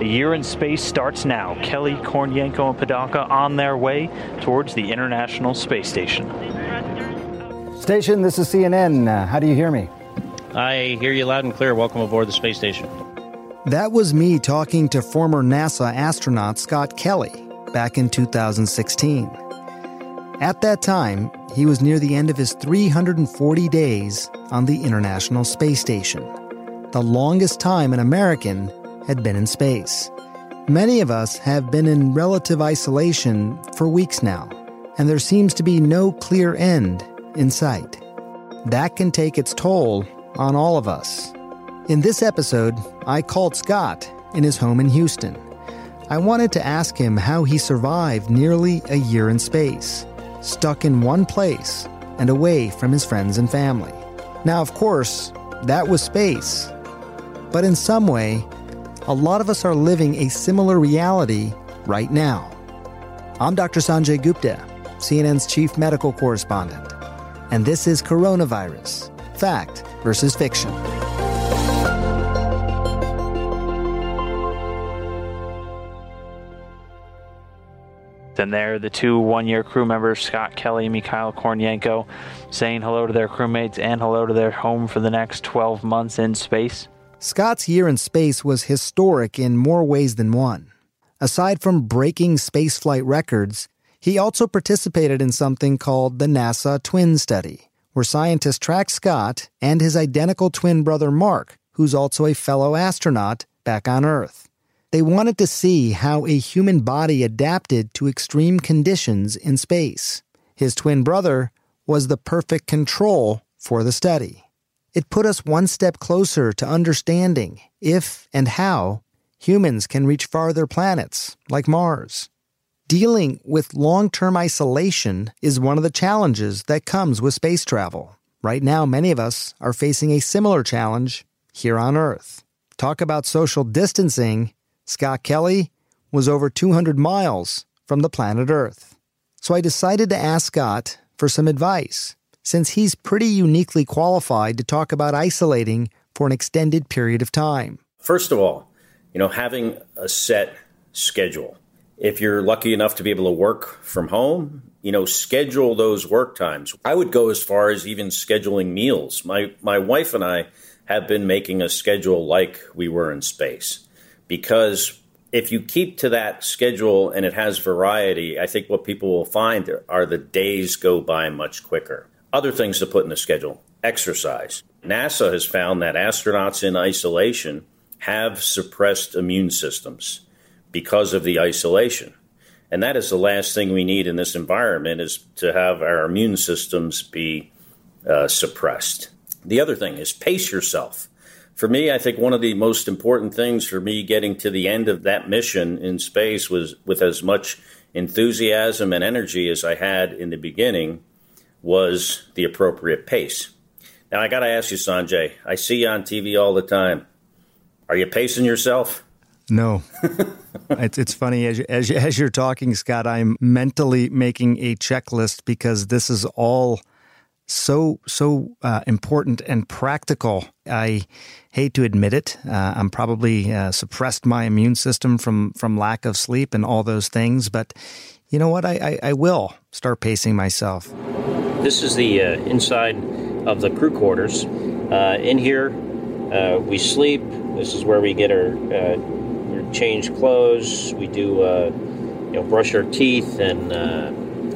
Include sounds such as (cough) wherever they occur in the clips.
A year in space starts now. Kelly, Kornienko, and Padalka on their way towards the International Space Station. Station, this is CNN. Uh, how do you hear me? I hear you loud and clear. Welcome aboard the space station. That was me talking to former NASA astronaut Scott Kelly back in 2016. At that time, he was near the end of his 340 days on the International Space Station, the longest time an American had been in space. Many of us have been in relative isolation for weeks now, and there seems to be no clear end in sight. That can take its toll on all of us. In this episode, I called Scott in his home in Houston. I wanted to ask him how he survived nearly a year in space, stuck in one place and away from his friends and family. Now, of course, that was space. But in some way, a lot of us are living a similar reality right now. I'm Dr. Sanjay Gupta, CNN's chief medical correspondent, and this is Coronavirus Fact versus Fiction. Then there, the two one-year crew members, Scott Kelly and Mikhail Kornienko, saying hello to their crewmates and hello to their home for the next 12 months in space. Scott's year in space was historic in more ways than one. Aside from breaking spaceflight records, he also participated in something called the NASA Twin Study, where scientists tracked Scott and his identical twin brother Mark, who's also a fellow astronaut, back on Earth. They wanted to see how a human body adapted to extreme conditions in space. His twin brother was the perfect control for the study. It put us one step closer to understanding if and how humans can reach farther planets like Mars. Dealing with long term isolation is one of the challenges that comes with space travel. Right now, many of us are facing a similar challenge here on Earth. Talk about social distancing. Scott Kelly was over 200 miles from the planet Earth. So I decided to ask Scott for some advice, since he's pretty uniquely qualified to talk about isolating for an extended period of time. First of all, you know, having a set schedule. If you're lucky enough to be able to work from home, you know, schedule those work times. I would go as far as even scheduling meals. My my wife and I have been making a schedule like we were in space because if you keep to that schedule and it has variety, I think what people will find are the days go by much quicker. Other things to put in the schedule exercise. NASA has found that astronauts in isolation have suppressed immune systems because of the isolation. And that is the last thing we need in this environment is to have our immune systems be uh, suppressed. The other thing is pace yourself. For me, I think one of the most important things for me getting to the end of that mission in space was with as much enthusiasm and energy as I had in the beginning was the appropriate pace. Now, I got to ask you, Sanjay, I see you on TV all the time. Are you pacing yourself? No, (laughs) it's it's funny as you, as you, as you're talking, Scott. I'm mentally making a checklist because this is all so so uh, important and practical. I hate to admit it. Uh, I'm probably uh, suppressed my immune system from from lack of sleep and all those things. But you know what? I I, I will start pacing myself. This is the uh, inside of the crew quarters. Uh, in here, uh, we sleep. This is where we get our change clothes. We do, you know, brush our teeth and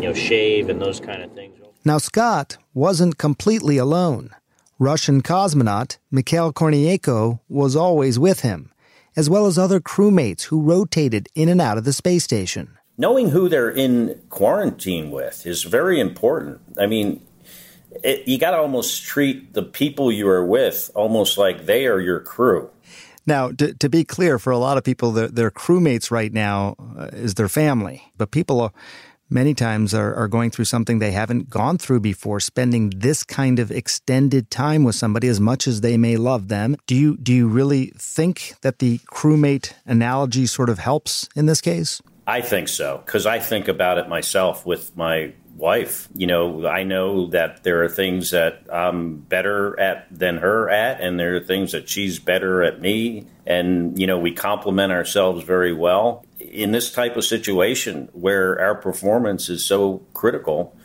you know shave and those kind of things. Now, Scott wasn't completely alone. Russian cosmonaut Mikhail Kornienko was always with him, as well as other crewmates who rotated in and out of the space station. Knowing who they're in quarantine with is very important. I mean, it, you got to almost treat the people you are with almost like they are your crew. Now, to, to be clear, for a lot of people, their, their crewmates right now uh, is their family. But people are, many times are, are going through something they haven't gone through before, spending this kind of extended time with somebody as much as they may love them. Do you do you really think that the crewmate analogy sort of helps in this case? I think so because I think about it myself with my wife. You know, I know that there are things that I'm better at than her at, and there are things that she's better at me. And, you know, we complement ourselves very well. In this type of situation where our performance is so critical,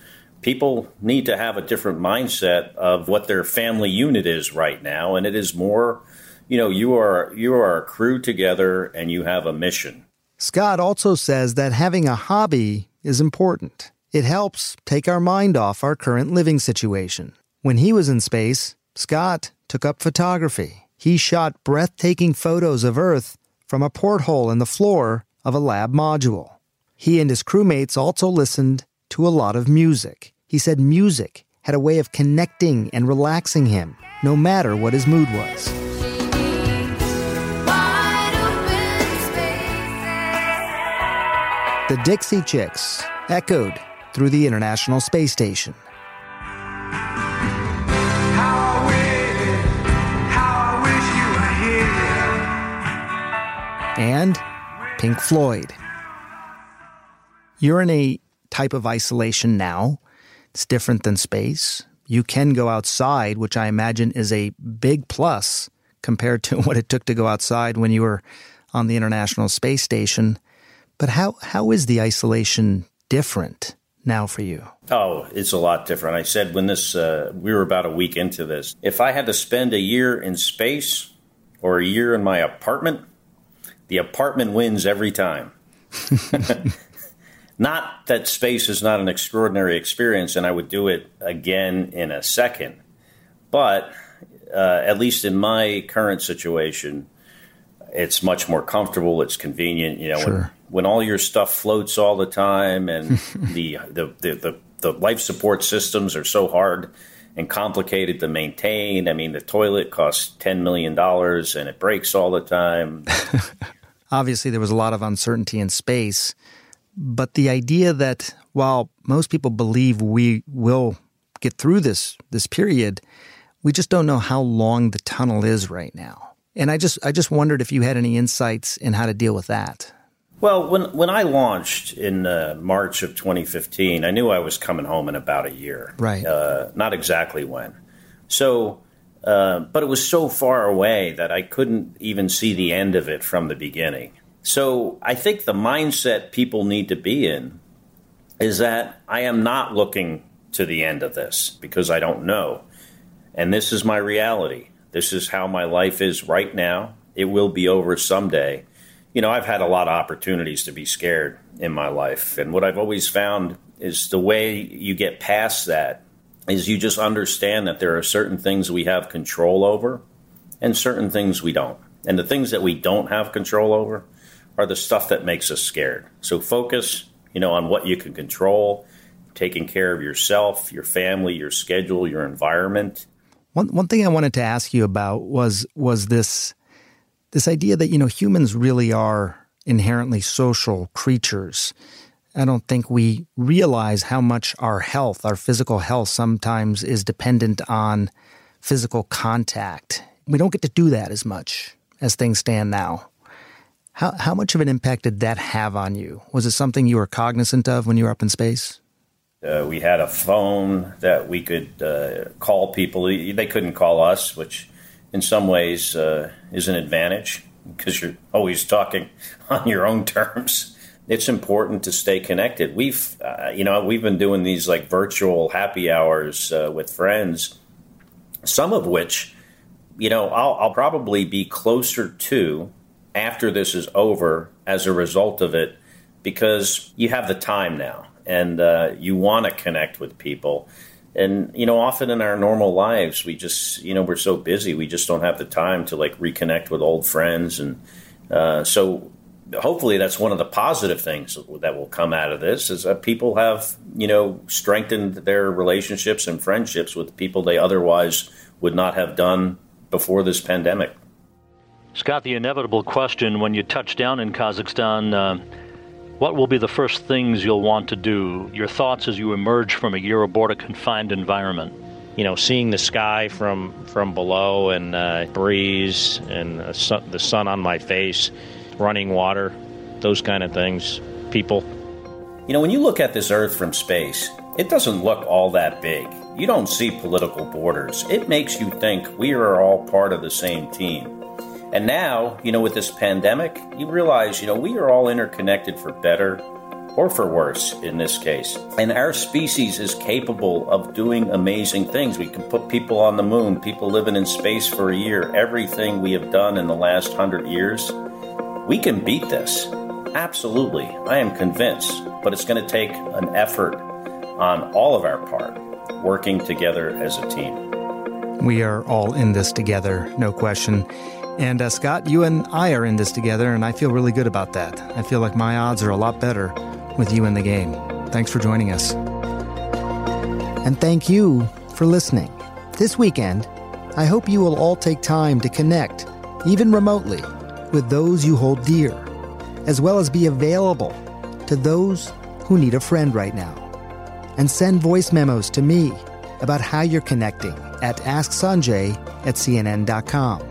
people need to have a different mindset of what their family unit is right now. And it is more, you know, you are you are a crew together and you have a mission. Scott also says that having a hobby is important. It helps take our mind off our current living situation. When he was in space, Scott took up photography. He shot breathtaking photos of Earth from a porthole in the floor of a lab module. He and his crewmates also listened to a lot of music. He said music had a way of connecting and relaxing him, no matter what his mood was. The Dixie Chicks echoed through the International Space Station. And Pink Floyd. You're in a type of isolation now. It's different than space. You can go outside, which I imagine is a big plus compared to (laughs) what it took to go outside when you were on the International Space Station. But how, how is the isolation different? now for you? Oh, it's a lot different. I said when this, uh, we were about a week into this, if I had to spend a year in space or a year in my apartment, the apartment wins every time. (laughs) not that space is not an extraordinary experience and I would do it again in a second, but uh, at least in my current situation, it's much more comfortable. It's convenient. You know, sure. when, when all your stuff floats all the time and (laughs) the, the, the, the, the life support systems are so hard and complicated to maintain. I mean, the toilet costs $10 million and it breaks all the time. (laughs) Obviously, there was a lot of uncertainty in space, but the idea that while most people believe we will get through this this period, we just don't know how long the tunnel is right now. And I just I just wondered if you had any insights in how to deal with that. Well, when when I launched in uh, March of 2015, I knew I was coming home in about a year. Right. Uh, not exactly when. So, uh, but it was so far away that I couldn't even see the end of it from the beginning. So I think the mindset people need to be in is that I am not looking to the end of this because I don't know, and this is my reality. This is how my life is right now. It will be over someday. You know, I've had a lot of opportunities to be scared in my life. And what I've always found is the way you get past that is you just understand that there are certain things we have control over and certain things we don't. And the things that we don't have control over are the stuff that makes us scared. So focus, you know, on what you can control, taking care of yourself, your family, your schedule, your environment, one one thing I wanted to ask you about was was this this idea that you know humans really are inherently social creatures. I don't think we realize how much our health, our physical health, sometimes is dependent on physical contact. We don't get to do that as much as things stand now. How, how much of an impact did that have on you? Was it something you were cognizant of when you were up in space? Uh, we had a phone that we could uh, call people. They couldn't call us, which in some ways uh, is an advantage because you're always talking (laughs) on your own terms. It's important to stay connected. We've, uh, you know, we've been doing these like virtual happy hours uh, with friends, some of which, you know, I'll, I'll probably be closer to after this is over as a result of it because you have the time now and uh, you want to connect with people. And you know, often in our normal lives, we just you know we're so busy, we just don't have the time to like reconnect with old friends. And uh, so hopefully that's one of the positive things that will come out of this is that people have you know strengthened their relationships and friendships with people they otherwise would not have done before this pandemic scott the inevitable question when you touch down in kazakhstan uh, what will be the first things you'll want to do your thoughts as you emerge from a year aboard a confined environment you know, seeing the sky from from below and uh, breeze and sun, the sun on my face, running water, those kind of things. People. You know, when you look at this Earth from space, it doesn't look all that big. You don't see political borders. It makes you think we are all part of the same team. And now, you know, with this pandemic, you realize, you know, we are all interconnected for better or for worse in this case. And our species is capable of doing amazing things. We can put people on the moon, people living in space for a year. Everything we have done in the last hundred years, we can beat this. Absolutely. I am convinced. But it's going to take an effort on all of our part, working together as a team. We are all in this together, no question. And uh, Scott, you and I are in this together, and I feel really good about that. I feel like my odds are a lot better with you in the game. Thanks for joining us. And thank you for listening. This weekend, I hope you will all take time to connect, even remotely, with those you hold dear, as well as be available to those who need a friend right now. And send voice memos to me about how you're connecting at AskSanjay at CNN.com.